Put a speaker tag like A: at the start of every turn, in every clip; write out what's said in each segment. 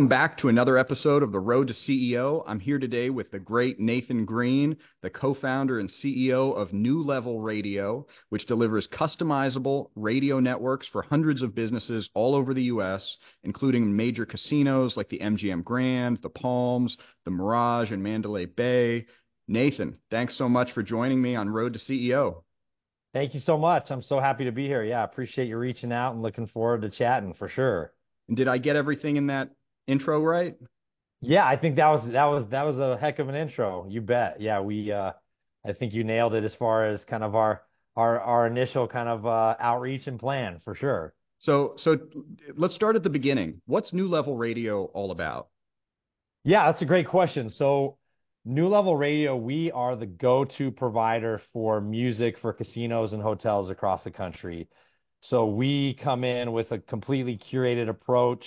A: Welcome back to another episode of The Road to CEO. I'm here today with the great Nathan Green, the co founder and CEO of New Level Radio, which delivers customizable radio networks for hundreds of businesses all over the U.S., including major casinos like the MGM Grand, the Palms, the Mirage, and Mandalay Bay. Nathan, thanks so much for joining me on Road to CEO.
B: Thank you so much. I'm so happy to be here. Yeah, appreciate you reaching out and looking forward to chatting for sure.
A: And did I get everything in that intro right?
B: Yeah, I think that was that was that was a heck of an intro. You bet. Yeah, we uh I think you nailed it as far as kind of our our our initial kind of uh outreach and plan for sure.
A: So so let's start at the beginning. What's New Level Radio all about?
B: Yeah, that's a great question. So New Level Radio, we are the go-to provider for music for casinos and hotels across the country. So we come in with a completely curated approach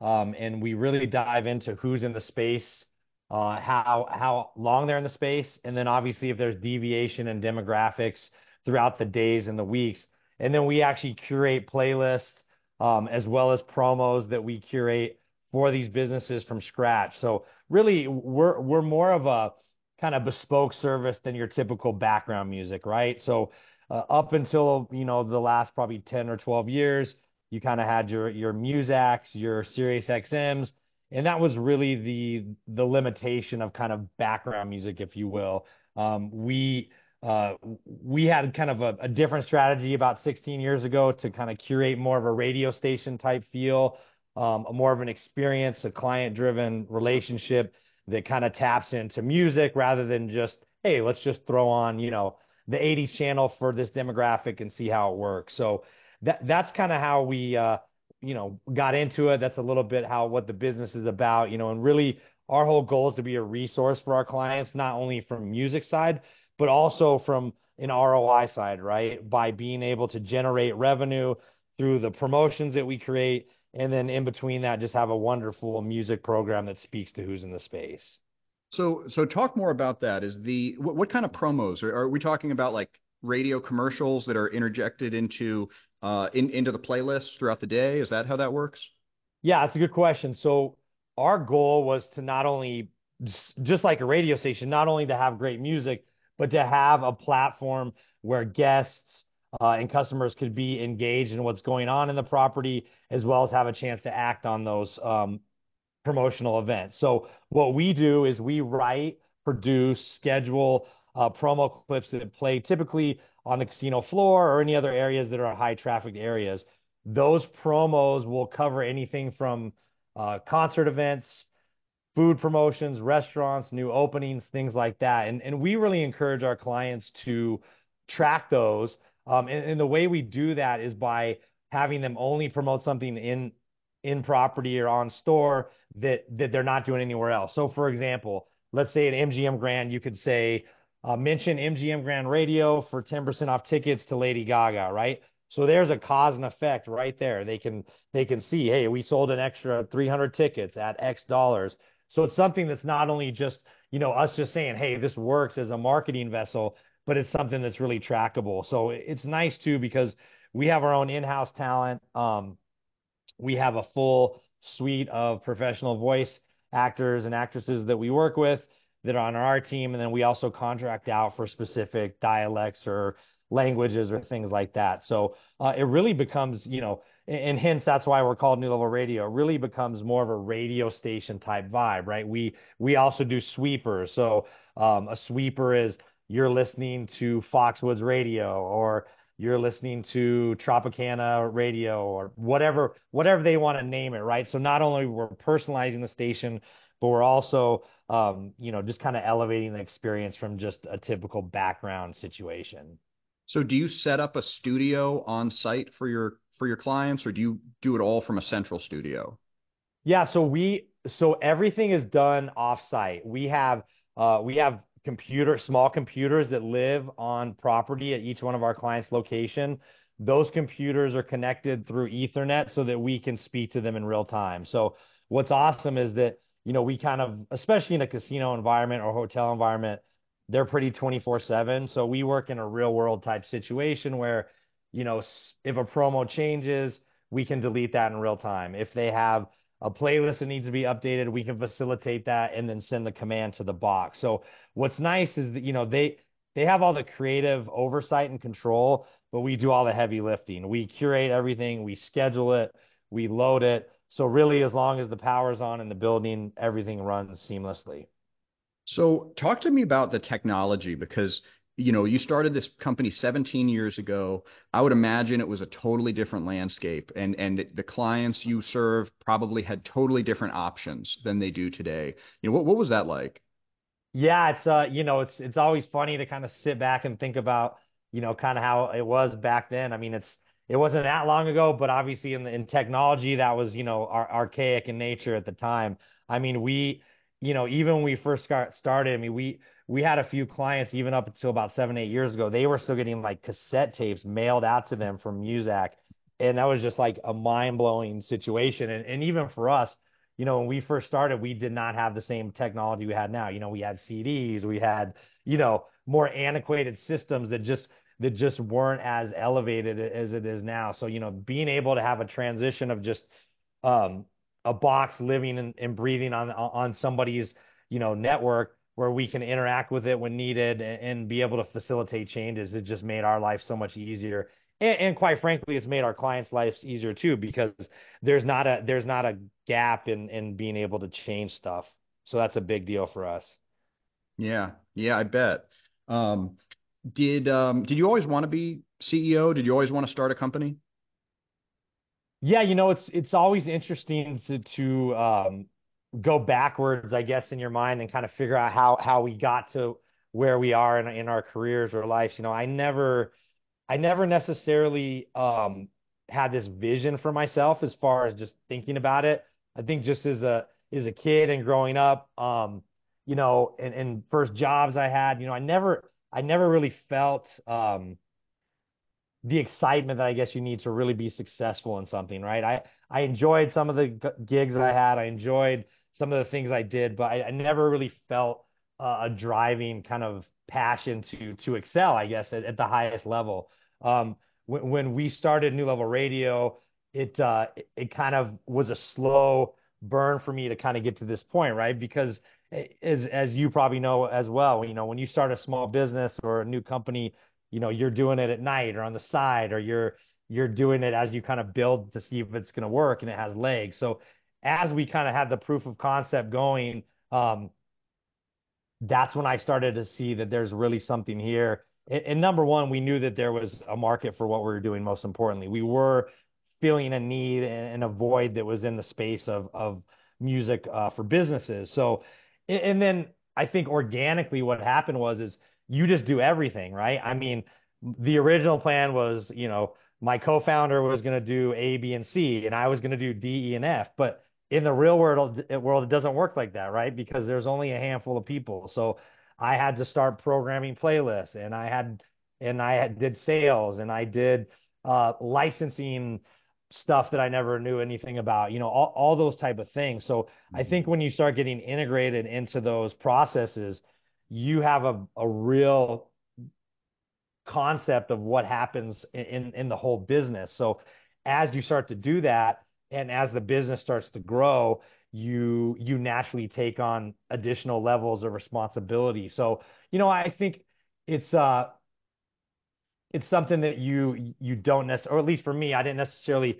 B: um, and we really dive into who's in the space, uh, how how long they're in the space, and then obviously if there's deviation in demographics throughout the days and the weeks, and then we actually curate playlists um, as well as promos that we curate for these businesses from scratch. So really, we're we're more of a kind of bespoke service than your typical background music, right? So uh, up until you know the last probably 10 or 12 years you kind of had your your Muzaks, your Sirius XMs, and that was really the the limitation of kind of background music, if you will. Um, we uh, we had kind of a, a, different strategy about 16 years ago to kind of curate more of a radio station type feel, um, more of an experience, a client driven relationship that kind of taps into music rather than just, hey, let's just throw on, you know, the 80s channel for this demographic and see how it works. So that that's kind of how we uh, you know got into it. That's a little bit how what the business is about, you know, and really our whole goal is to be a resource for our clients, not only from music side, but also from an ROI side, right? By being able to generate revenue through the promotions that we create, and then in between that, just have a wonderful music program that speaks to who's in the space.
A: So, so talk more about that. Is the what, what kind of promos are, are we talking about? Like radio commercials that are interjected into uh, in, into the playlist throughout the day? Is that how that works?
B: Yeah, that's a good question. So our goal was to not only just like a radio station, not only to have great music, but to have a platform where guests uh, and customers could be engaged in what's going on in the property, as well as have a chance to act on those um, promotional events. So what we do is we write, produce, schedule uh, promo clips that play typically on the casino floor or any other areas that are high traffic areas. Those promos will cover anything from uh, concert events, food promotions, restaurants, new openings, things like that. And, and we really encourage our clients to track those. Um, and, and the way we do that is by having them only promote something in in property or on store that that they're not doing anywhere else. So for example, let's say at MGM Grand, you could say, uh, mention MGM Grand Radio for 10% off tickets to Lady Gaga, right? So there's a cause and effect right there. They can they can see, hey, we sold an extra 300 tickets at X dollars. So it's something that's not only just you know us just saying, hey, this works as a marketing vessel, but it's something that's really trackable. So it's nice too because we have our own in-house talent. Um, we have a full suite of professional voice actors and actresses that we work with that are on our team, and then we also contract out for specific dialects or languages or things like that. So uh, it really becomes, you know, and hence that's why we're called New Level Radio. It really becomes more of a radio station type vibe, right? We we also do sweepers. So um, a sweeper is you're listening to Foxwoods Radio or you're listening to Tropicana Radio or whatever whatever they want to name it, right? So not only we're personalizing the station, but we're also um, you know just kind of elevating the experience from just a typical background situation.
A: So do you set up a studio on site for your for your clients or do you do it all from a central studio?
B: Yeah, so we so everything is done off site. We have uh, we have computer small computers that live on property at each one of our clients' location. Those computers are connected through Ethernet so that we can speak to them in real time. So what's awesome is that you know, we kind of, especially in a casino environment or hotel environment, they're pretty 24 7. So we work in a real world type situation where, you know, if a promo changes, we can delete that in real time. If they have a playlist that needs to be updated, we can facilitate that and then send the command to the box. So what's nice is that, you know, they they have all the creative oversight and control, but we do all the heavy lifting. We curate everything, we schedule it, we load it. So really as long as the power's on in the building, everything runs seamlessly.
A: So talk to me about the technology because you know, you started this company 17 years ago. I would imagine it was a totally different landscape, and and the clients you serve probably had totally different options than they do today. You know, what what was that like?
B: Yeah, it's uh, you know, it's it's always funny to kind of sit back and think about, you know, kind of how it was back then. I mean, it's it wasn't that long ago, but obviously in the, in technology that was, you know, ar- archaic in nature at the time. I mean, we, you know, even when we first got started, I mean, we we had a few clients even up until about seven, eight years ago. They were still getting like cassette tapes mailed out to them from Muzak. And that was just like a mind blowing situation. And, and even for us, you know, when we first started, we did not have the same technology we had now. You know, we had CDs, we had, you know, more antiquated systems that just that just weren't as elevated as it is now. So, you know, being able to have a transition of just um, a box living and, and breathing on on somebody's, you know, network where we can interact with it when needed and, and be able to facilitate changes. It just made our life so much easier. And, and, quite frankly, it's made our clients' lives easier too because there's not a there's not a gap in in being able to change stuff. So that's a big deal for us.
A: Yeah, yeah, I bet. Um, did um, did you always want to be CEO? Did you always want to start a company?
B: Yeah, you know, it's it's always interesting to to um, go backwards, I guess, in your mind and kind of figure out how how we got to where we are in in our careers or lives. You know, I never I never necessarily um had this vision for myself as far as just thinking about it. I think just as a as a kid and growing up, um, you know, and, and first jobs I had, you know, I never I never really felt um the excitement that I guess you need to really be successful in something, right? I I enjoyed some of the gigs that I had. I enjoyed some of the things I did, but I, I never really felt uh, a driving kind of passion to to excel, I guess, at, at the highest level. Um, when, when we started New Level Radio, it, uh, it kind of was a slow burn for me to kind of get to this point, right? Because as as you probably know as well, you know, when you start a small business or a new company, you know, you're doing it at night or on the side, or you're you're doing it as you kind of build to see if it's going to work and it has legs. So as we kind of had the proof of concept going, um, that's when I started to see that there's really something here. And, and, number one, we knew that there was a market for what we were doing. Most importantly, we were feeling a need and, and a void that was in the space of of music uh, for businesses. So, and then I think organically, what happened was is you just do everything, right? I mean, the original plan was, you know, my co-founder was going to do A, B, and C, and I was going to do D, E, and F. But in the real world world it doesn't work like that right because there's only a handful of people so i had to start programming playlists and i had and i had, did sales and i did uh, licensing stuff that i never knew anything about you know all, all those type of things. So i mm-hmm. think when you start getting integrated into those processes you have a, a real concept of what happens in in the whole business. So as you start to do that and as the business starts to grow you you naturally take on additional levels of responsibility. So you know i think it's uh it's something that you you don't necessarily or at least for me i didn't necessarily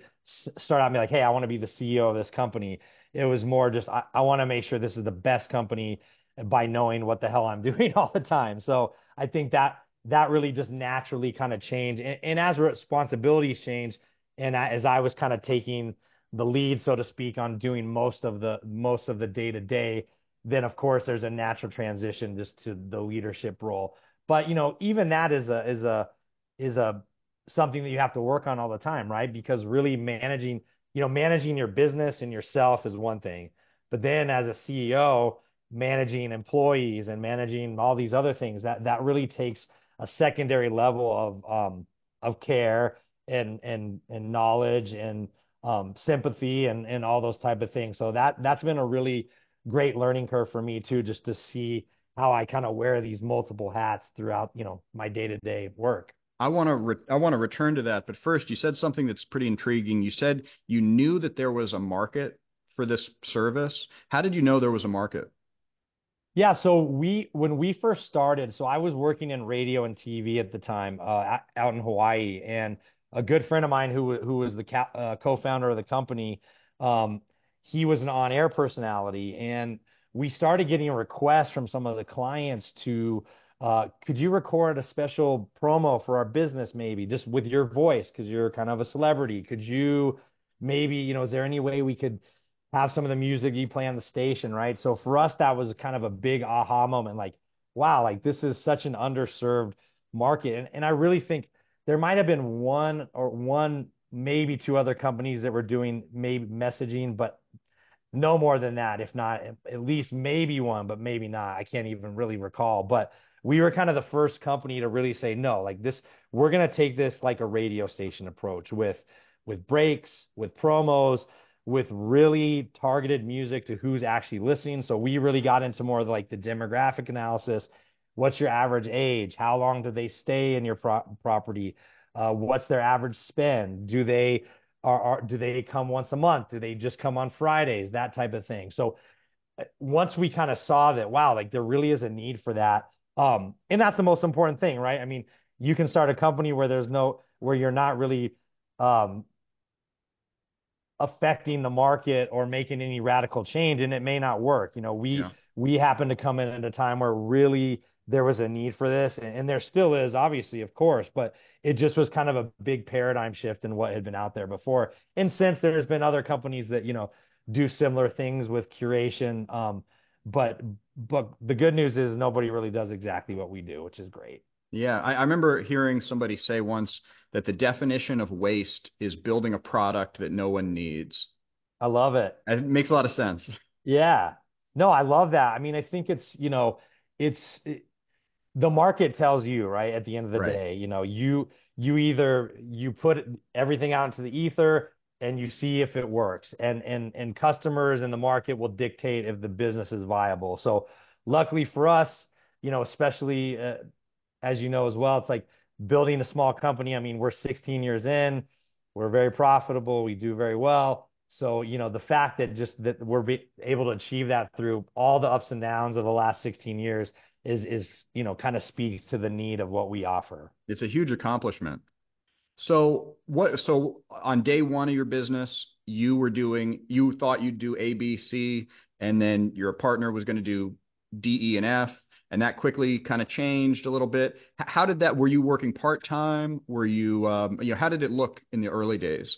B: start out and be like hey i want to be the ceo of this company it was more just i, I want to make sure this is the best company by knowing what the hell i'm doing all the time so i think that that really just naturally kind of changed and, and as responsibilities change and I, as i was kind of taking the lead, so to speak, on doing most of the most of the day to day, then of course there's a natural transition just to the leadership role. But you know, even that is a is a is a something that you have to work on all the time, right? Because really managing, you know, managing your business and yourself is one thing, but then as a CEO, managing employees and managing all these other things that that really takes a secondary level of um of care and and and knowledge and um, sympathy and and all those type of things. So that that's been a really great learning curve for me too, just to see how I kind of wear these multiple hats throughout you know my day to day work.
A: I want to re- I want to return to that, but first you said something that's pretty intriguing. You said you knew that there was a market for this service. How did you know there was a market?
B: Yeah, so we when we first started, so I was working in radio and TV at the time, uh, out in Hawaii, and a good friend of mine who who was the uh, co-founder of the company, um, he was an on-air personality, and we started getting requests from some of the clients to, uh, could you record a special promo for our business, maybe just with your voice, because you're kind of a celebrity? Could you maybe, you know, is there any way we could have some of the music you play on the station, right? So for us, that was kind of a big aha moment, like, wow, like this is such an underserved market, and and I really think there might have been one or one maybe two other companies that were doing maybe messaging, but no more than that, if not at least maybe one, but maybe not. I can't even really recall. But we were kind of the first company to really say no, like this, we're gonna take this like a radio station approach with with breaks, with promos, with really targeted music to who's actually listening. So we really got into more of like the demographic analysis. What's your average age? How long do they stay in your pro- property? Uh, what's their average spend? Do they are, are do they come once a month? Do they just come on Fridays? That type of thing. So uh, once we kind of saw that, wow, like there really is a need for that. Um, and that's the most important thing, right? I mean, you can start a company where there's no where you're not really um, affecting the market or making any radical change and it may not work you know we yeah. we happen to come in at a time where really there was a need for this and, and, there still is obviously of course but it just was kind of a big paradigm shift in what had been out there before and since there's been other companies that you know do similar things with curation um, but but the good news is nobody really does exactly what we do which is great
A: yeah, I, I remember hearing somebody say once that the definition of waste is building a product that no one needs.
B: I love it.
A: It makes a lot of sense.
B: Yeah. No, I love that. I mean, I think it's, you know, it's it, the market tells you, right? At the end of the right. day, you know, you you either you put everything out into the ether and you see if it works and and and customers in the market will dictate if the business is viable. So luckily for us, you know, especially uh, as you know as well, it's like building a small company. I mean, we're 16 years in, we're very profitable, we do very well. So, you know, the fact that just that we're able to achieve that through all the ups and downs of the last 16 years is is, you know, kind of speaks to the need of what we offer.
A: It's a huge accomplishment. So, what so on day 1 of your business, you were doing you thought you'd do A, B, C, and then your partner was going to do D, E, and F and that quickly kind of changed a little bit. How did that? Were you working part time? Were you, um, you know, how did it look in the early days?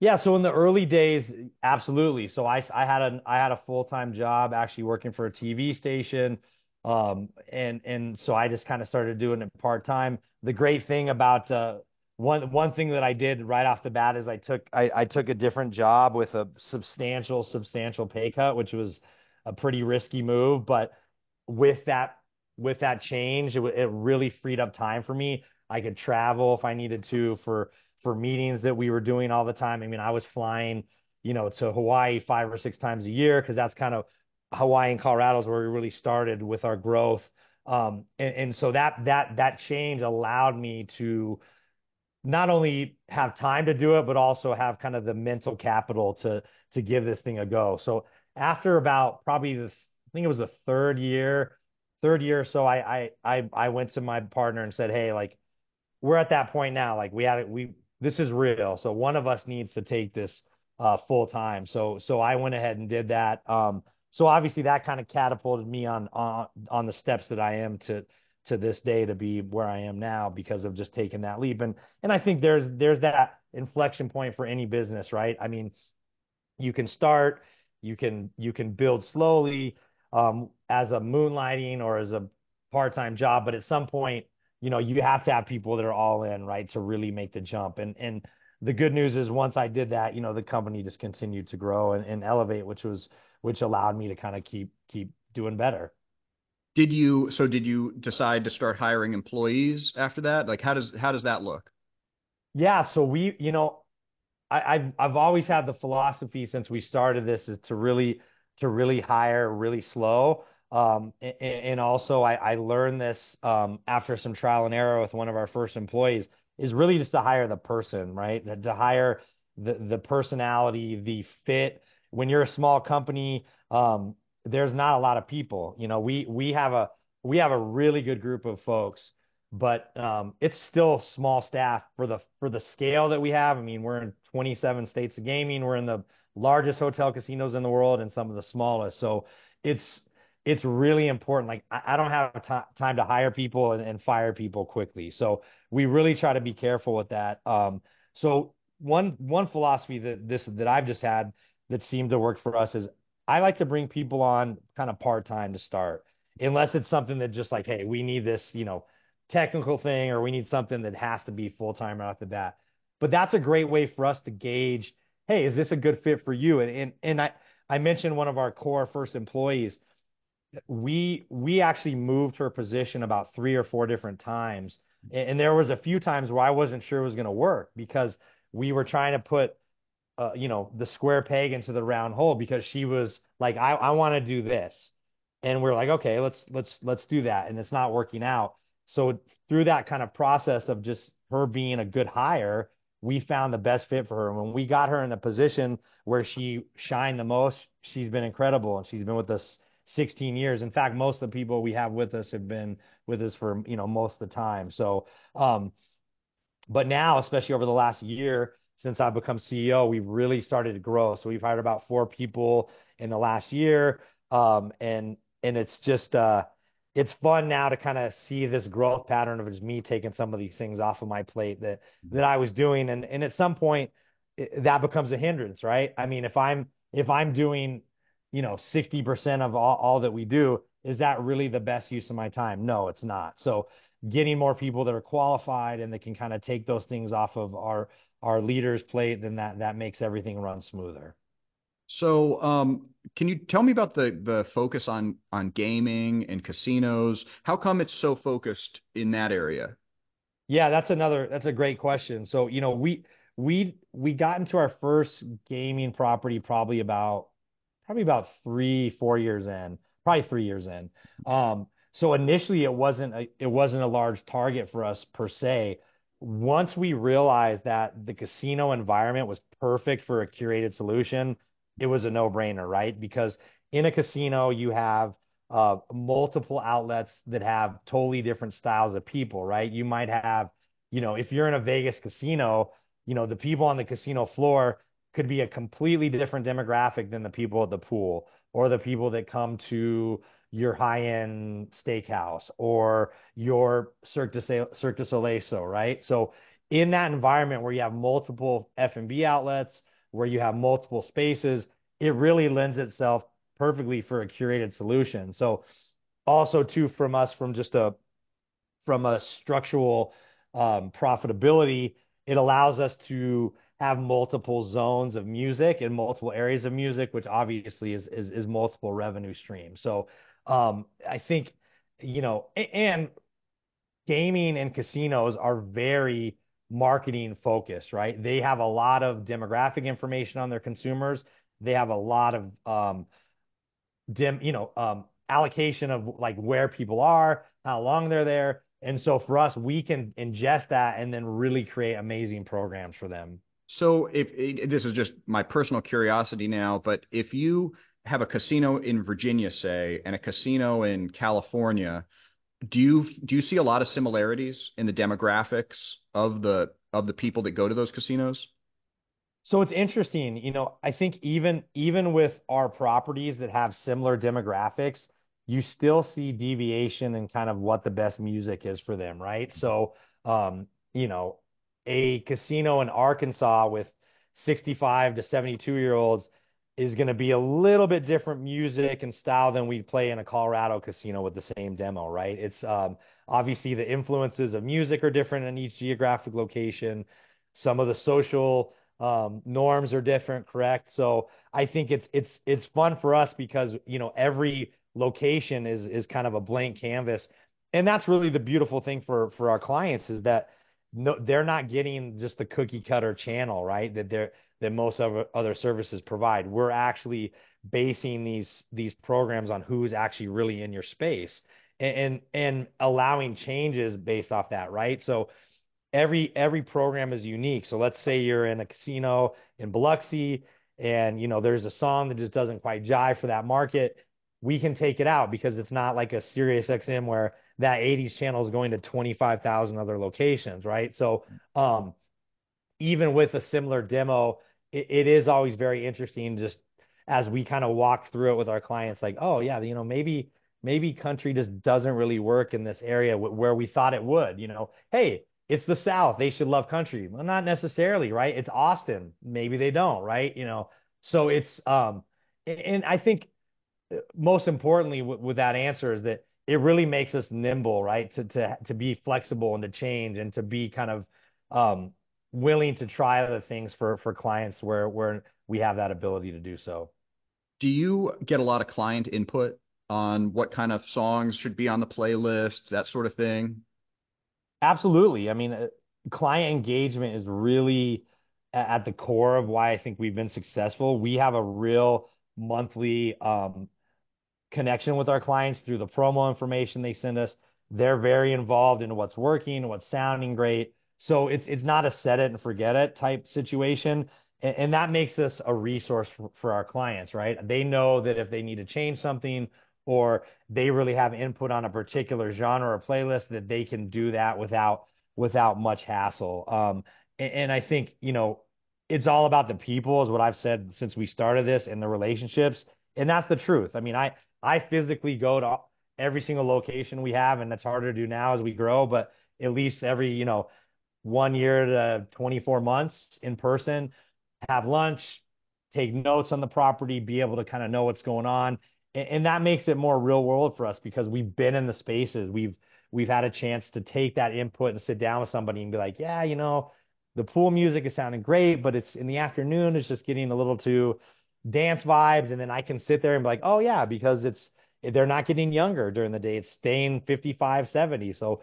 B: Yeah, so in the early days, absolutely. So I, I had a I had a full time job actually working for a TV station, um, and and so I just kind of started doing it part time. The great thing about uh, one one thing that I did right off the bat is I took I, I took a different job with a substantial substantial pay cut, which was a pretty risky move, but with that with that change, it, it really freed up time for me. I could travel if I needed to for for meetings that we were doing all the time. I mean, I was flying, you know, to Hawaii five or six times a year because that's kind of Hawaii and Colorado is where we really started with our growth. Um, and, and so that that that change allowed me to not only have time to do it, but also have kind of the mental capital to to give this thing a go. So after about probably the I think it was the third year, third year or so, I I I I went to my partner and said, hey, like we're at that point now. Like we had it, we this is real. So one of us needs to take this uh, full time. So so I went ahead and did that. Um, so obviously that kind of catapulted me on on on the steps that I am to to this day to be where I am now because of just taking that leap. And and I think there's there's that inflection point for any business, right? I mean, you can start, you can you can build slowly, um, as a moonlighting or as a part-time job. But at some point, you know, you have to have people that are all in, right, to really make the jump. And and the good news is once I did that, you know, the company just continued to grow and, and elevate, which was which allowed me to kind of keep keep doing better.
A: Did you so did you decide to start hiring employees after that? Like how does how does that look?
B: Yeah, so we, you know, I, I've I've always had the philosophy since we started this is to really to really hire really slow. Um, and, and, also, I, I learned this um, after some trial and error with one of our first employees is really just to hire the person, right? To hire the the personality, the fit when you're a small company, um, there's not a lot of people. You know, we we have a we have a really good group of folks, but um, it's still small staff for the for the scale that we have. I mean, we're in 27 states of gaming. We're in the largest hotel casinos in the world and some of the smallest. So it's it's really important. Like I, I don't have t- time to hire people and, and, fire people quickly. So we really try to be careful with that. Um, so one one philosophy that this that I've just had that seemed to work for us is I like to bring people on kind of part time to start, unless it's something that just like, hey, we need this, you know, technical thing, or we need something that has to be full time right off the bat. But that's a great way for us to gauge, hey, is this a good fit for you? And and, and I I mentioned one of our core first employees. We we actually moved her position about three or four different times, and, and there was a few times where I wasn't sure it was going to work because we were trying to put uh, you know, the square peg into the round hole because she was like, I, I want to do this. And we're like, okay, let's, let's, let's do that. And it's not working out. So through that kind of process of just her being a good hire, we found the best fit for her. And when we got her in a position where she shined the most, she's been incredible and she's been with us 16 years. In fact, most of the people we have with us have been with us for, you know, most of the time. So, um, but now, especially over the last year, since I've become CEO, we've really started to grow. So we've hired about four people in the last year. Um, and, and it's just, uh, it's fun now to kind of see this growth pattern of just me taking some of these things off of my plate that, that I was doing. And, and at some point it, that becomes a hindrance, right? I mean, if I'm, if I'm doing, you know, 60% of all, all that we do, is that really the best use of my time? No, it's not. So getting more people that are qualified and that can kind of take those things off of our our leaders plate, then that that makes everything run smoother.
A: So, um, can you tell me about the the focus on on gaming and casinos? How come it's so focused in that area?
B: Yeah, that's another that's a great question. So, you know, we we we got into our first gaming property probably about probably about three four years in, probably three years in. Um, so initially it wasn't a, it wasn't a large target for us per se. Once we realized that the casino environment was perfect for a curated solution, it was a no-brainer, right? Because in a casino you have uh, multiple outlets that have totally different styles of people, right? You might have, you know, if you're in a Vegas casino, you know, the people on the casino floor could be a completely different demographic than the people at the pool or the people that come to your high-end steakhouse or your Cirque du, Cirque du Soleil right? So in that environment where you have multiple F&B outlets, where you have multiple spaces, it really lends itself perfectly for a curated solution. So also too from us from just a from a structural um, profitability, it allows us to have multiple zones of music and multiple areas of music, which obviously is is, is multiple revenue streams. So um, I think, you know, and gaming and casinos are very marketing focused, right? They have a lot of demographic information on their consumers. They have a lot of, um, dim, you know, um, allocation of like where people are, how long they're there. And so for us, we can ingest that and then really create amazing programs for them.
A: So if, this is just my personal curiosity now, but if you have a casino in Virginia, say, and a casino in California, do you do you see a lot of similarities in the demographics of the of the people that go to those casinos?
B: So it's interesting, you know, I think even even with our properties that have similar demographics, you still see deviation in kind of what the best music is for them, right? So, um, you know, a casino in Arkansas with 65 to 72 year olds is going to be a little bit different music and style than we play in a Colorado casino with the same demo, right? It's um, obviously the influences of music are different in each geographic location. Some of the social um, norms are different, correct? So I think it's it's it's fun for us because you know every location is is kind of a blank canvas, and that's really the beautiful thing for for our clients is that no, they're not getting just the cookie cutter channel, right? That they're that most other services provide. We're actually basing these these programs on who's actually really in your space and, and and, allowing changes based off that, right? So every every program is unique. So let's say you're in a casino in Biloxi and you know there's a song that just doesn't quite jive for that market, we can take it out because it's not like a Sirius XM where that 80s channel is going to 25,000 other locations, right? So um, even with a similar demo, it, it is always very interesting just as we kind of walk through it with our clients, like, oh yeah, you know, maybe maybe country just doesn't really work in this area where we thought it would. You know, hey, it's the South, they should love country. Well, not necessarily, right? It's Austin, maybe they don't, right? You know, so it's um, and I think uh, most importantly with, with that answer is that it really makes us nimble, right? To to to be flexible and to change and to be kind of um, willing to try other things for for clients where where we have that ability to do so.
A: Do you get a lot of client input on what kind of songs should be on the playlist, that sort of thing?
B: Absolutely. I mean, uh, client engagement is really at the core of why I think we've been successful. We have a real monthly um, connection with our clients through the promo information they send us. They're very involved in what's working, what's sounding great. So it's it's not a set it and forget it type situation. And, and that makes us a resource for, for our clients, right? They know that if they need to change something or they really have input on a particular genre or playlist that they can do that without without much hassle. Um, and, and I think, you know, it's all about the people is what I've said since we started this and the relationships. And that's the truth. I mean, I I physically go to every single location we have, and that's harder to do now as we grow, but at least every, you know, one year to 24 months in person, have lunch, take notes on the property, be able to kind of know what's going on. And, and that makes it more real world for us because we've been in the spaces. We've we've had a chance to take that input and sit down with somebody and be like, yeah, you know, the pool music is sounding great, but it's in the afternoon, it's just getting a little too dance vibes, and then I can sit there and be like, oh yeah, because it's they're not getting younger during the day. It's staying 55, 70. So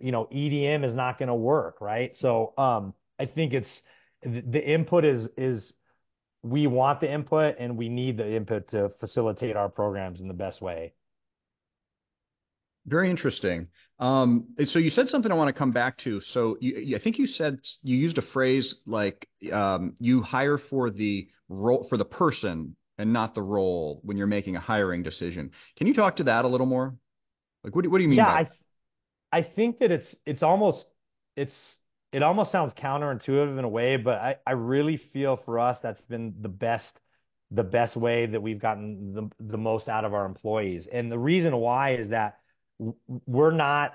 B: you know, EDM is not going to work, right? So um, I think it's the input is is we want the input and we need the input to facilitate our programs in the best way.
A: Very interesting. Um, so you said something I want to come back to. So you, I think you said you used a phrase like um, you hire for the role for the person and not the role when you're making a hiring decision. Can you talk to that a little more? Like, what do, what do you mean?
B: Yeah, I I think that it's it's almost it's it almost sounds counterintuitive in a way, but I I really feel for us that's been the best the best way that we've gotten the the most out of our employees. And the reason why is that we're not,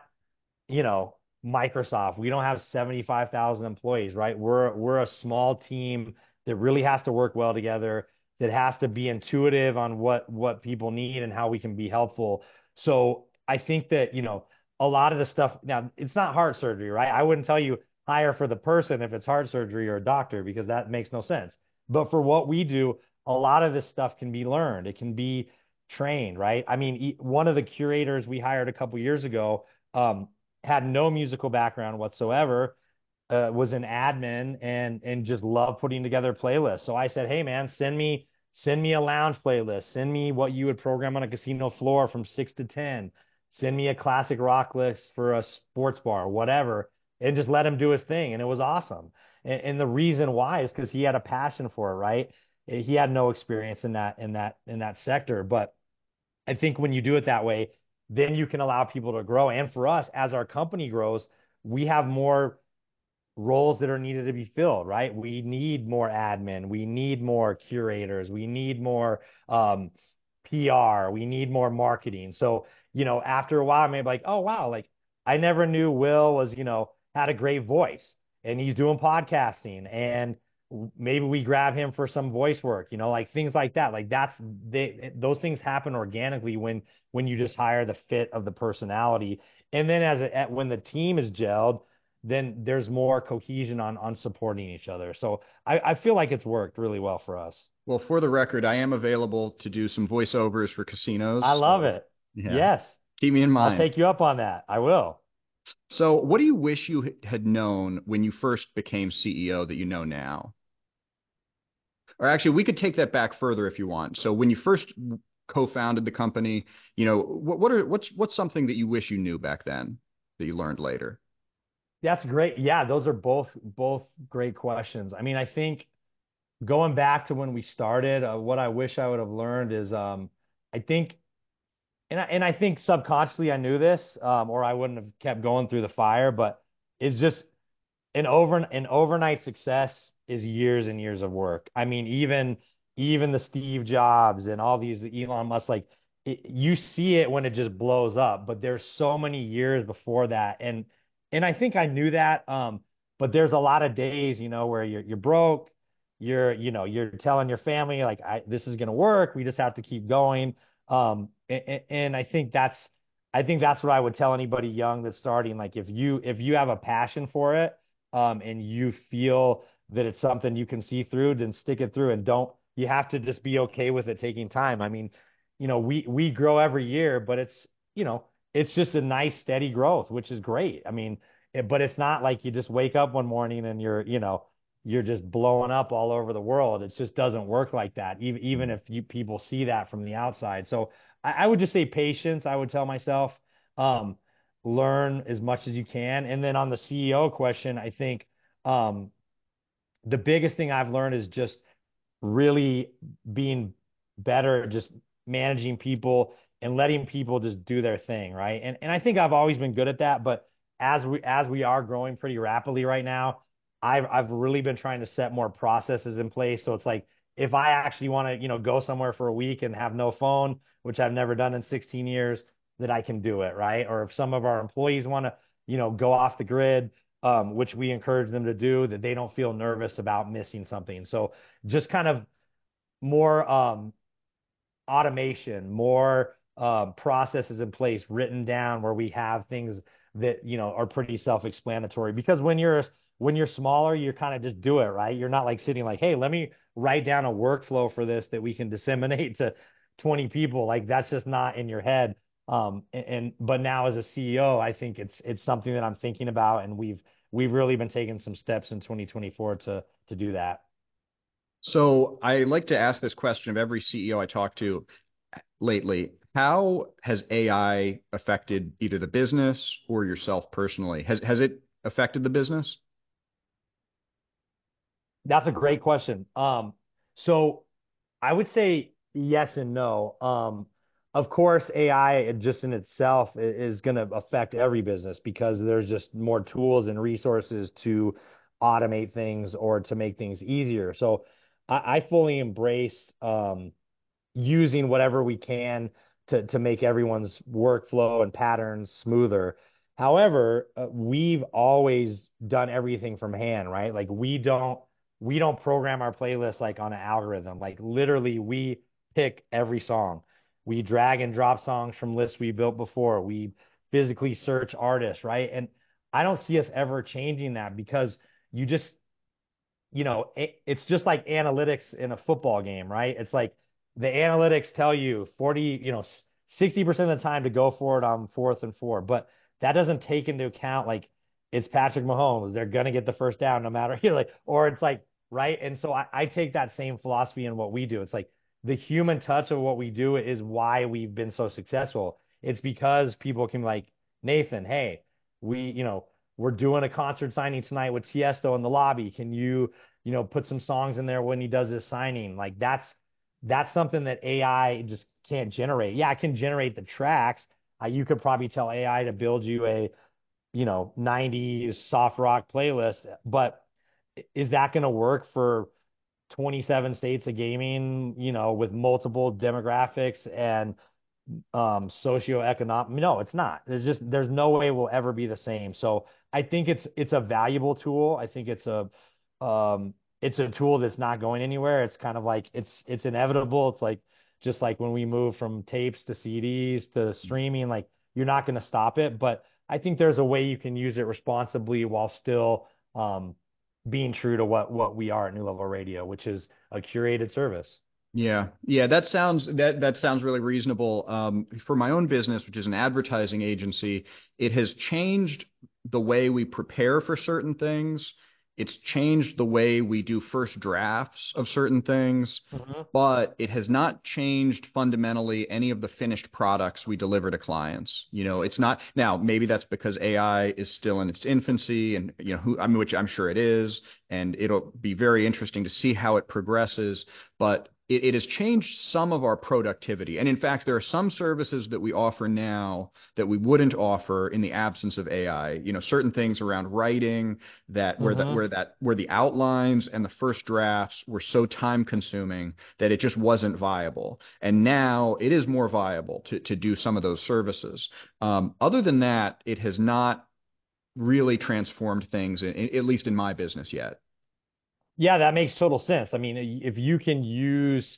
B: you know, Microsoft. We don't have 75,000 employees, right? We're we're a small team that really has to work well together, that has to be intuitive on what what people need and how we can be helpful. So I think that, you know, a lot of the stuff now it's not heart surgery, right? I wouldn't tell you hire for the person if it's heart surgery or a doctor because that makes no sense. But for what we do, a lot of this stuff can be learned. It can be trained, right? I mean, one of the curators we hired a couple years ago um, had no musical background whatsoever, uh, was an admin and and just loved putting together playlists. So I said, hey man, send me send me a lounge playlist, send me what you would program on a casino floor from six to ten, send me a classic rock list for a sports bar, whatever, and just let him do his thing, and it was awesome. And, and the reason why is because he had a passion for it, right? He had no experience in that in that in that sector, but I think when you do it that way, then you can allow people to grow. And for us, as our company grows, we have more roles that are needed to be filled, right? We need more admin, we need more curators, we need more um, PR, we need more marketing. So, you know, after a while, I may be like, oh wow, like I never knew Will was, you know, had a great voice and he's doing podcasting and maybe we grab him for some voice work you know like things like that. Like that's they those things happen organically when when you just hire the fit of the personality. And then as a, when the team is gelled then there's more cohesion on on supporting each other. So I, I feel like it's worked really well for us.
A: Well for the record i am available to do some voiceovers for casinos.
B: I love so, it. Yeah. yes.
A: Keep me in mind.
B: I'll take you up on that. I will.
A: So what do you wish you had known when you first became ceo that you know now or actually we could take that back further if you want. So when you first co-founded the company, you know, what, what are what's what's something that you wish you knew back then that you learned later?
B: That's great. Yeah, those are both both great questions. I mean, I think going back to when we started, uh, what I wish I would have learned is um, I think, and I, and I think subconsciously I knew this, um, or I wouldn't have kept going through the fire. But it's just an over an overnight success is years and years of work. I mean, even even the Steve Jobs and all these Elon Musk, like it, you see it when it just blows up, but there's so many years before that, and and I think I knew that. Um, but there's a lot of days, you know, where you're you're broke, you're you know you're telling your family like I, this is gonna work, we just have to keep going. Um, and, and I think that's I think that's what I would tell anybody young that's starting. Like if you if you have a passion for it, um, and you feel that it's something you can see through, then stick it through and don't. You have to just be okay with it taking time. I mean, you know, we we grow every year, but it's you know it's just a nice steady growth, which is great. I mean, it, but it's not like you just wake up one morning and you're you know you're just blowing up all over the world. It just doesn't work like that. Even even if you people see that from the outside. So I, I would just say patience. I would tell myself. Um, learn as much as you can. And then on the CEO question, I think um, the biggest thing I've learned is just really being better, just managing people and letting people just do their thing, right? And and I think I've always been good at that, but as we as we are growing pretty rapidly right now, I've I've really been trying to set more processes in place. So it's like if I actually want to, you know, go somewhere for a week and have no phone, which I've never done in 16 years, that I can do it, right? Or if some of our employees want to, you know, go off the grid, um, which we encourage them to do, that they don't feel nervous about missing something. So just kind of more um, automation, more um, processes in place written down where we have things that you know are pretty self-explanatory. Because when you're when you're smaller, you're kind of just do it, right? You're not like sitting like, hey, let me write down a workflow for this that we can disseminate to 20 people. Like that's just not in your head. Um, and, and but now as a CEO, I think it's it's something that I'm thinking about, and we've we've really been taking some steps in 2024 to to do that.
A: So I like to ask this question of every CEO I talk to lately. How has AI affected either the business or yourself personally? Has has it affected the business?
B: That's a great question. Um, so I would say yes and no. Um, of course, AI just in itself is going to affect every business because there's just more tools and resources to automate things or to make things easier. So I, I fully embrace um, using whatever we can to to make everyone's workflow and patterns smoother. However, uh, we've always done everything from hand, right? Like we don't we don't program our playlist like on an algorithm. Like literally, we pick every song. We drag and drop songs from lists we built before. We physically search artists, right? And I don't see us ever changing that because you just, you know, it, it's just like analytics in a football game, right? It's like the analytics tell you 40, you know, 60% of the time to go for it on fourth and four, but that doesn't take into account like it's Patrick Mahomes. They're going to get the first down no matter, you know, like, or it's like, right. And so I, I take that same philosophy in what we do. It's like, the human touch of what we do is why we've been so successful. It's because people can like, Nathan, hey, we, you know, we're doing a concert signing tonight with Tiesto in the lobby. Can you, you know, put some songs in there when he does his signing? Like that's that's something that AI just can't generate. Yeah, it can generate the tracks. Uh, you could probably tell AI to build you a, you know, 90s soft rock playlist, but is that going to work for 27 states of gaming, you know, with multiple demographics and um socioeconomic no it's not. There's just there's no way we'll ever be the same. So i think it's it's a valuable tool. I think it's a um it's a tool that's not going anywhere. It's kind of like it's it's inevitable. It's like just like when we move from tapes to cds to streaming like you're not going to stop it. But i think there's a way you can use it responsibly while still um being true to what what we are at New Level Radio, which is a curated service.
A: Yeah, yeah, that sounds that that sounds really reasonable. Um, for my own business, which is an advertising agency, it has changed the way we prepare for certain things it's changed the way we do first drafts of certain things,
B: hmm
A: but it has not changed fundamentally any of the finished products we deliver to clients. You know, it's not now, maybe that's because AI is still in its infancy and, you know, who, I mean, which I'm sure it is, and it'll be very interesting to see how it progresses. But it, it has changed some of our productivity. And in fact, there are some services that we offer now that we wouldn't offer in the absence of AI. You know, certain things around writing that where that
B: hmm
A: where that where the outlines and the first drafts were so time consuming that it just wasn't viable. And now it is more viable to to do some of those services. Um, other than that, it has not really transformed things, in, at least in my business yet.
B: Yeah, that makes total sense. I mean, if you can use,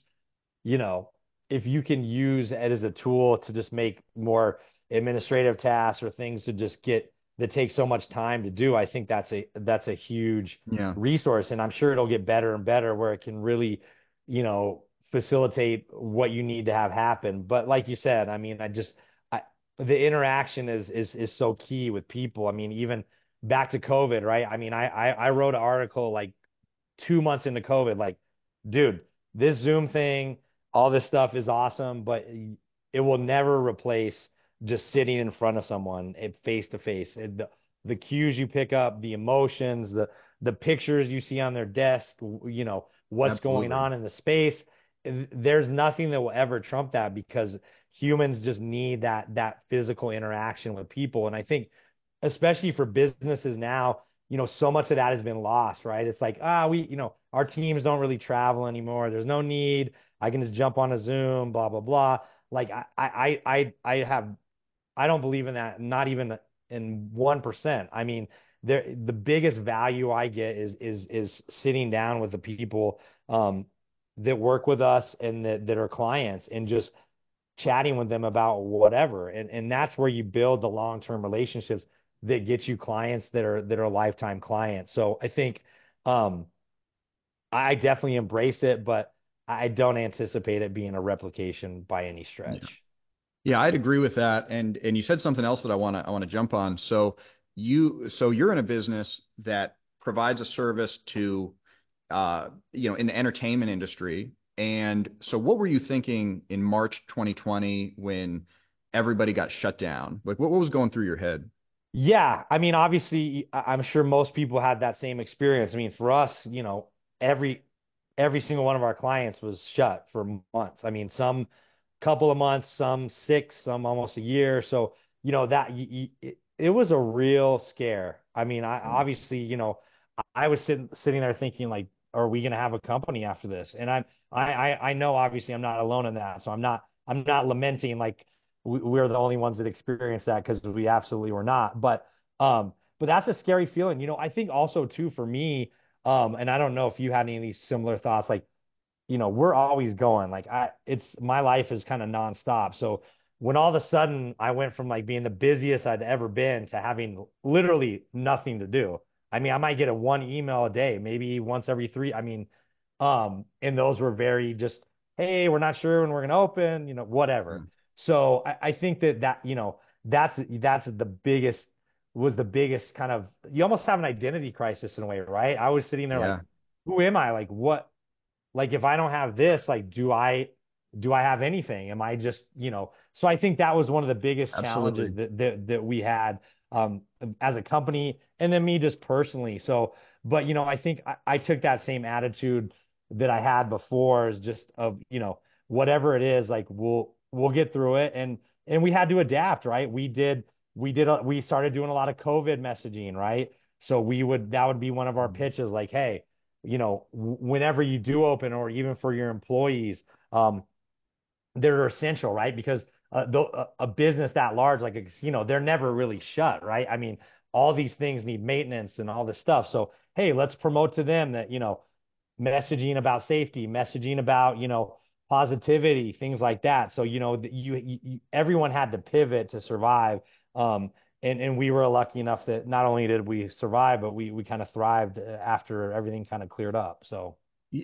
B: you know, if you can use it as a tool to just make more administrative tasks or things to just get that take so much time to do, I think that's a that's a huge
A: Yeah,
B: resource, and I'm sure it'll get better and better where it can really, you know, facilitate what you need to have happen. But like you said, I mean, I just I the interaction is is is so key with people. I mean, even back to COVID, right? I mean, I I, I wrote an article like two months into COVID, like, dude, this Zoom thing, all this stuff is awesome, but it will never replace just sitting in front of someone eh, face to face. Eh, the the cues you pick up, the emotions, the the pictures you see on their desk, you know, what's going on in the space. There's nothing that will ever trump that because humans just need that that physical interaction with people. And I think especially for businesses now, you know, so much of that has been lost, right? It's like, ah, we, you know, our teams don't really travel anymore. There's no need. I can just jump on a Zoom, blah, blah, blah. Like I, I, I, I have, I don't believe in that, not even in 1%. I mean, there, the biggest value I get is, is, is sitting down with the people, um, that work with us and that, that are clients and just chatting with them about whatever. And, and that's where you build the long-term relationships that get you clients that are that are lifetime clients. So I think um, I definitely embrace it, but I don't anticipate it being a replication by any
A: Yeah.
B: stretch.
A: Yeah, I'd agree with that. And and you said something else that I want to I want to jump on. So you so you're in a business that provides a service to uh you know in the entertainment industry. And so what were you thinking in March 2020 when everybody got shut down? Like what, what was going through your head?
B: Yeah, I mean, obviously, I'm sure most people had that same experience. I mean, for us, you know, every every single one of our clients was shut for months. I mean, some couple of months, some six, some almost a year. So, you know, that y y it, it was a real scare. I mean, I
A: Mm,
B: obviously, you know, I was sitting sitting there thinking like, are we going to have a company after this? And I'm I, I I know obviously I'm not alone in that. So I'm not I'm not lamenting like we, we're the only ones that experienced that because we absolutely were not. But um, but that's a scary feeling. You know, I think also too for me, um, and I don't know if you had any of these similar thoughts, like you know, we're always going. Like I, it's my life is kind of nonstop. So when all of a sudden I went from like being the busiest I'd ever been to having literally nothing to do. I mean, I might get a one email a day, maybe once every three. I mean, um, and those were very just, hey, we're not sure when we're gonna open, you know, whatever.
A: mm.
B: So I, I think that that, you know, that's that's the biggest was the biggest kind of you almost have an identity crisis in a way, right? I was sitting there like, who am I? Like what like if I don't have this, like do I do I have anything? Am I just, you know, so I think that was one of the biggest challenges that that that we had um as a company and then me just personally. So, but you know, I think I, I took that same attitude that I had before is just of, you know, whatever it is, like we'll we'll get through it and and we had to adapt, right? We did we did a, we started doing a lot of COVID messaging, right? So we would that would be one of our
A: Mm,
B: pitches like, hey, you know, whenever you do open or even for your employees, um, they're essential, right? Because uh, a, a business that large, like a casino, they're never really shut, right? I mean, all these things need maintenance and all this stuff. So, hey, let's promote to them that, you know, messaging about safety, messaging about, you know, positivity, things like that. So, you know, you, you, everyone had to pivot to survive. Um, and, and we were lucky enough that not only did we survive, but we, we kind of thrived uh, after everything kind of cleared up. So,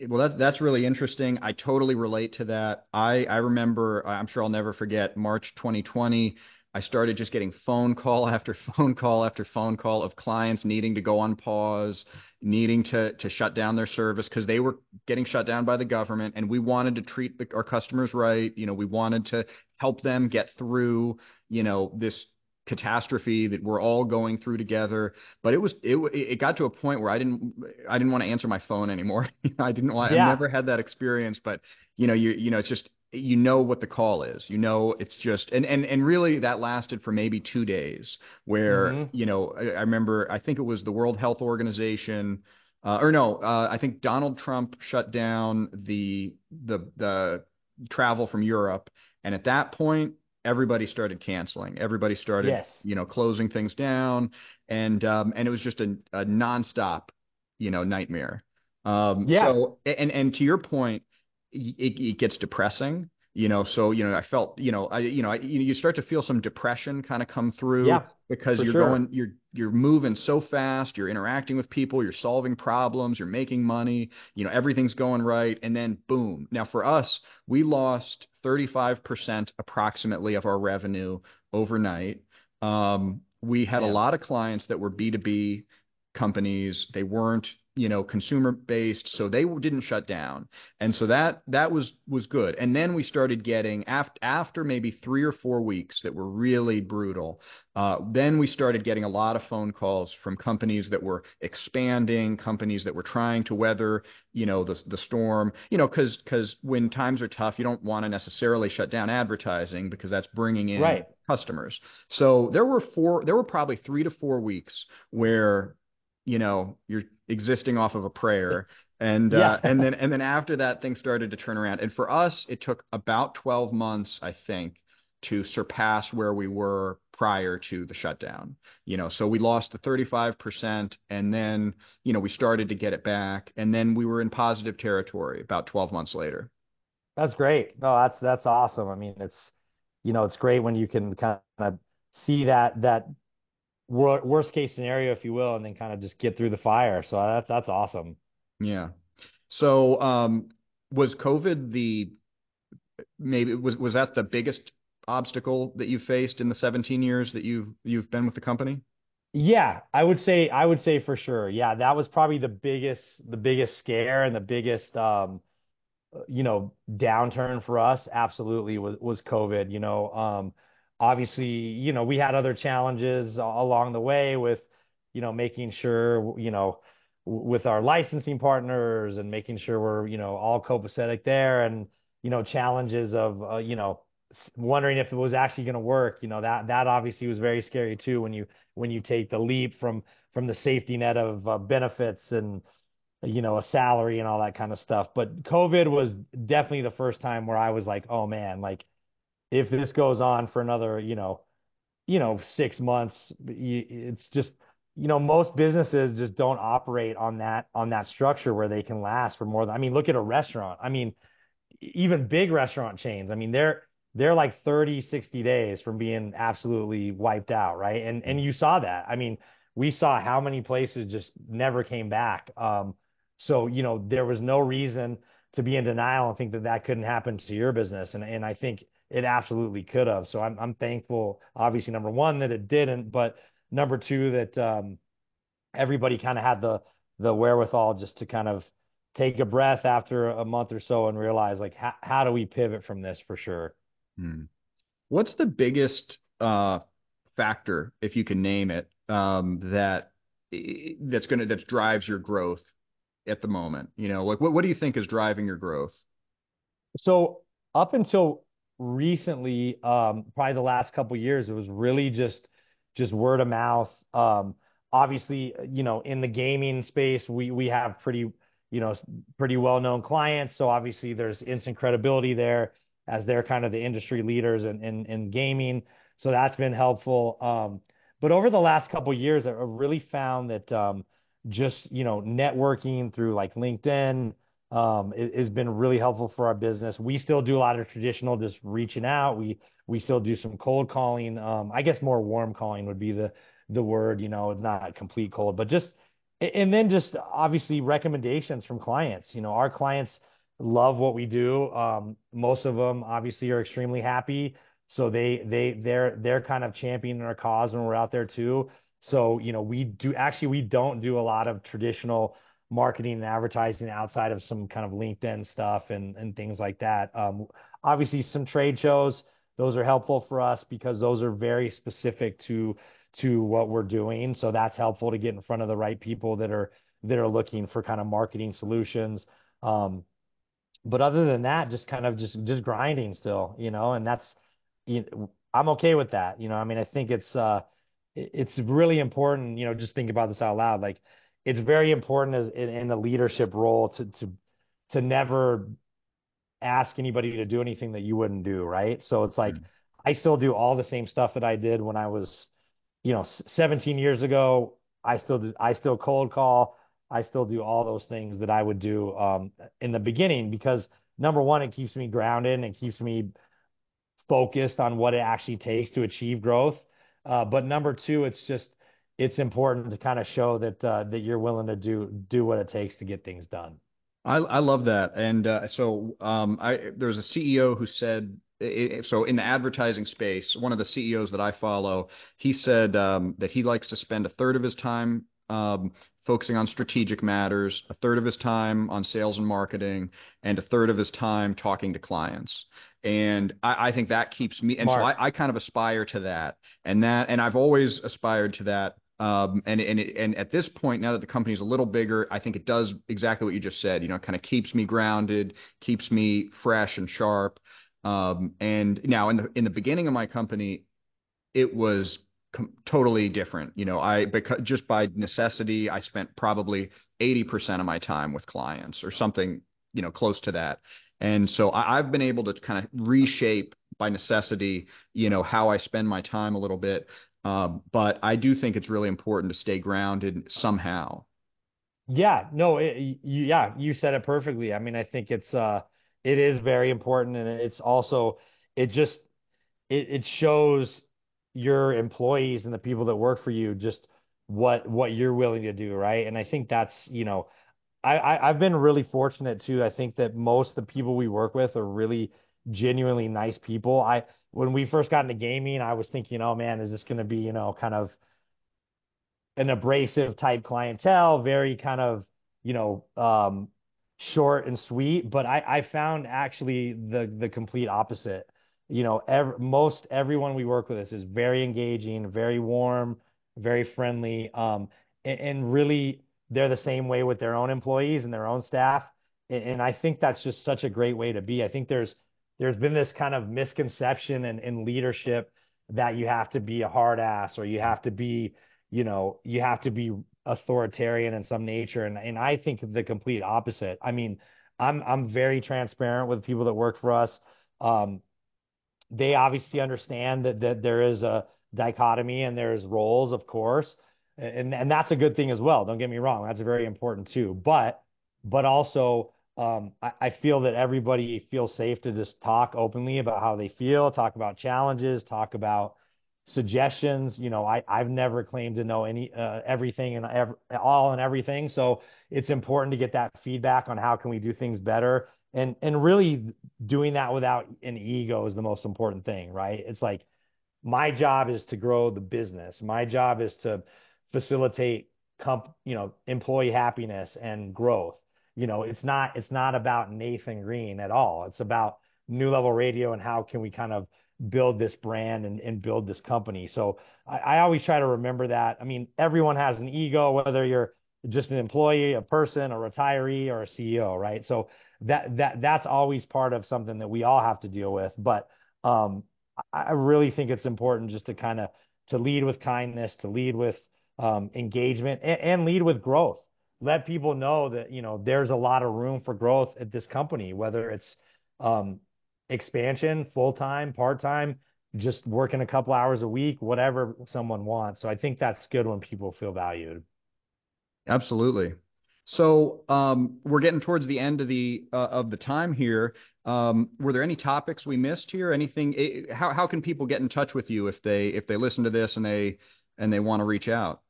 A: Well, that's that's really interesting. I totally relate to that. I I remember, I'm sure I'll never forget March 2020. I started just getting phone call after phone call after phone call of clients needing to go on pause, needing to to shut down their service because they were getting shut down by the government, and we wanted to treat the, our customers right. You know, we wanted to help them get through, you know, this catastrophe that we're all going through together. But it was it it got to a point where I didn't I didn't want to answer my phone anymore. I didn't want. Yeah. I never had that experience, but you know you you know it's just you know what the call is. You know it's just and and and really that lasted for maybe two days. Where mm-hmm. you know I, I, remember I think it was the World Health Organization. Uh, or no, uh, I think Donald Trump shut down the the the travel from Europe, and at that point, everybody started canceling. Everybody started, yes. you know, closing things down, and um, and it was just a, a nonstop, you know, nightmare. Um, yeah. So and and to your point, it, it gets depressing you know so you know i felt you know i you know I, you start to feel some depression kind of come through
B: yeah,
A: because you're
B: sure.
A: going you're you're moving so fast you're interacting with people you're solving problems you're making money you know everything's going right and then boom now for us we lost 35% approximately of our revenue overnight um, we had yeah. a lot of clients that were b2b companies they weren't you know consumer based so they didn't shut down. And so that that was was good. And then we started getting after after maybe three or four weeks that were really brutal uh, then we started getting a lot of phone calls from companies that were expanding companies that were trying to weather you know the the storm. You know because because when times are tough you don't want to necessarily shut down advertising because that's bringing in
B: right.
A: customers. So there were four there were probably three to four weeks where you know you're existing off of a prayer. And yeah. uh, and then and then after that things started to turn around. And for us it took about 12 months i think to surpass where we were prior to the shutdown. You know so we lost the 35% and then you know we started to get it back and then we were in positive territory about 12 months later.
B: That's great. No that's that's awesome. I mean it's you know it's great when you can kind of see that that worst case scenario, if you will, and then kind of just get through the fire. So that's that's awesome.
A: Yeah. So um, was COVID the maybe was was that the biggest obstacle that you faced in the 17 years that you've you've been with the company?
B: Yeah, I would say I would say for sure. Yeah, that was probably the biggest the biggest scare and the biggest um you know downturn for us absolutely was was COVID, you know. Um obviously, you know, we had other challenges along the way with, you know, making sure, you know, with our licensing partners and making sure we're, you know, all copacetic there and, you know, challenges of, uh, you know, wondering if it was actually going to work. You know, that, that obviously was very scary too when you, when you take the leap from, from the safety net of uh, benefits and, you know, a salary and all that kind of stuff. But COVID was definitely the first time where I was like, oh man, like if this goes on for another, you know, you know, six months, it's just, you know, most businesses just don't operate on that on that structure where they can last for more than. I mean, look at a restaurant. I mean, even big restaurant chains. I mean, they're they're like 30, 60 days from being absolutely wiped out, right? And and you saw that. I mean, we saw how many places just never came back. Um, so you know, there was no reason to be in denial and think that that couldn't happen to your business. And and I think it absolutely could have. So I'm I'm thankful, obviously, number one, that it didn't, but number two, that um, everybody kind of had the the wherewithal just to kind of take a breath after a month or so and realize like how how do we pivot from this for sure.
A: Hmm. What's the biggest uh, factor, if you can name it, um, that that's gonna that drives your growth at the moment? You know, like what what do you think is driving your growth?
B: So up until recently, um, probably the last couple years, it was really just just word of mouth. Um, obviously, you know, in the gaming space, we we have pretty you know pretty well known clients, so obviously there's instant credibility there as they're kind of the industry leaders in in, in gaming. So that's been helpful. Um, but over the last couple years, I've really found that um, just you know networking through like LinkedIn um, it, has been really helpful for our business. We still do a lot of traditional, just reaching out. We we still do some cold calling. Um, I guess more warm calling would be the the word. You know, not complete cold, but just and then just obviously recommendations from clients. You know, our clients love what we do. Um, most of them obviously are extremely happy So they they they're they're kind of championing our cause when we're out there too. So, you know, we do actually we don't do a lot of traditional marketing and advertising outside of some kind of LinkedIn stuff and and things like that. Um, obviously some trade shows, those are helpful for us because those are very specific to to what we're doing. So that's helpful to get in front of the right people that are that are looking for kind of marketing solutions. Um, but other than that, just kind of just just grinding still, you know, and that's you know, I'm okay with that. You know, I mean, I think it's uh it's really important, you know, just think about this out loud. Like it's very important as in, in a leadership role to to to never ask anybody to do anything that you wouldn't do, right? So it's like mm-hmm. I still do all the same stuff that I did when I was, you know, 17 years ago. I still do, I still cold call. I still do all those things that I would do um, in the beginning because number one, it keeps me grounded and it keeps me focused on what it actually takes to achieve growth. Uh, but number two, it's just it's important to kind of show that uh, that you're willing to do do what it takes to get things done.
A: I, I love that, and uh, so um, I there's a CEO who said so in the advertising space, one of the CEOs that I follow, he said um, that he likes to spend a third of his time um, focusing on strategic matters, a third of his time on sales and marketing, and a third of his time talking to clients. And I, I think that keeps me. And Mark. so I, I kind of aspire to that, and that, and I've always aspired to that um, and and it, and at this point, now that the company's a little bigger, I think it does exactly what you just said. You know, it kind of keeps me grounded, keeps me fresh and sharp. Um, and now in the in the beginning of my company, it was com- totally different. You know, I because just by necessity, I spent probably 80% of my time with clients or something, you know, close to that. And so I, I've been able to kind of reshape by necessity, you know, how I spend my time a little bit. Um, but I do think it's really important to stay grounded somehow.
B: Yeah, no, it, you, yeah, you said it perfectly. I mean, I think it's uh, it is very important, and it's also it just it it shows your employees and the people that work for you just what what you're willing to do, right? And I think that's you know, I, I I've been really fortunate too. I think that most of the people we work with are really genuinely nice people. I when we first got into gaming, I was thinking, oh man, is this going to be you know kind of an abrasive type clientele, very kind of you know um, short and sweet. But I I found actually the the complete opposite. You know, ev- most everyone we work with is very engaging, very warm, very friendly, um, and, and really they're the same way with their own employees and their own staff. And, and I think that's just such a great way to be. I think there's there's been this kind of misconception in, in leadership that you have to be a hard ass or you have to be, you know, you have to be authoritarian in some nature. And and I think the complete opposite. I mean, I'm I'm very transparent with people that work for us. Um, they obviously understand that that there is a dichotomy and there's roles, of course, and and that's a good thing as well. Don't get me wrong, that's very important too. But but also um, I, I, feel that everybody feels safe to just talk openly about how they feel, talk about challenges, talk about suggestions. You know, I, I've never claimed to know any uh, everything and ev- all and everything. So it's important to get that feedback on how can we do things better. And and really doing that without an ego is the most important thing, right? It's like my job is to grow the business. My job is to facilitate comp, you know, employee happiness and growth you know, it's not it's not about Nathan Green at all. It's about new level radio and how can we kind of build this brand and, and build this company. So I, I always try to remember that. I mean, everyone has an ego, whether you're just an employee, a person, a retiree, or a CEO, right? So that that that's always part of something that we all have to deal with. But um, I really think it's important just to kind of to lead with kindness, to lead with um, engagement, and, and lead with growth let people know that you know there's a lot of room for growth at this company, whether it's um, expansion, full time, part time, just working a couple hours a week, whatever someone wants. So I think that's good when people feel valued.
A: Absolutely. So um, we're getting towards the end of the uh, of the time here. Um, were there any topics we missed here? Anything? Eh, how how can people get in touch with you if they if they listen to this and they and they want to reach out?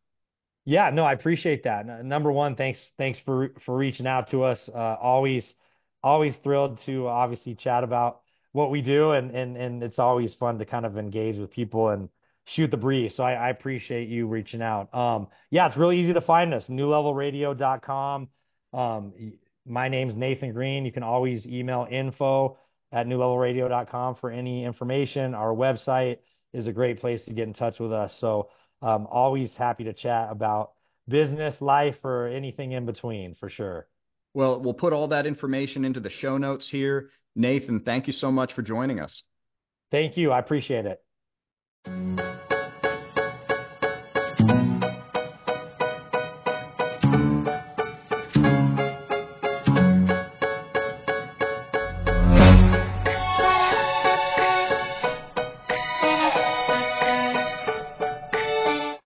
B: Yeah, no, I appreciate that. Number one, thanks thanks for for reaching out to us. Uh, always always thrilled to obviously chat about what we do, and and and it's always fun to kind of engage with people and shoot the breeze. So I, I appreciate you reaching out. Um, yeah, it's really easy to find us. NewLevelRadio.com. Um, my name's Nathan Green. You can always email info at newlevelradio.com for any information. Our website is a great place to get in touch with us. So um, always happy to chat about business, life, or anything in between for sure.
A: Well, we'll put all that information into the show notes here. Nathan, thank you so much for joining us.
B: Thank you. I appreciate it.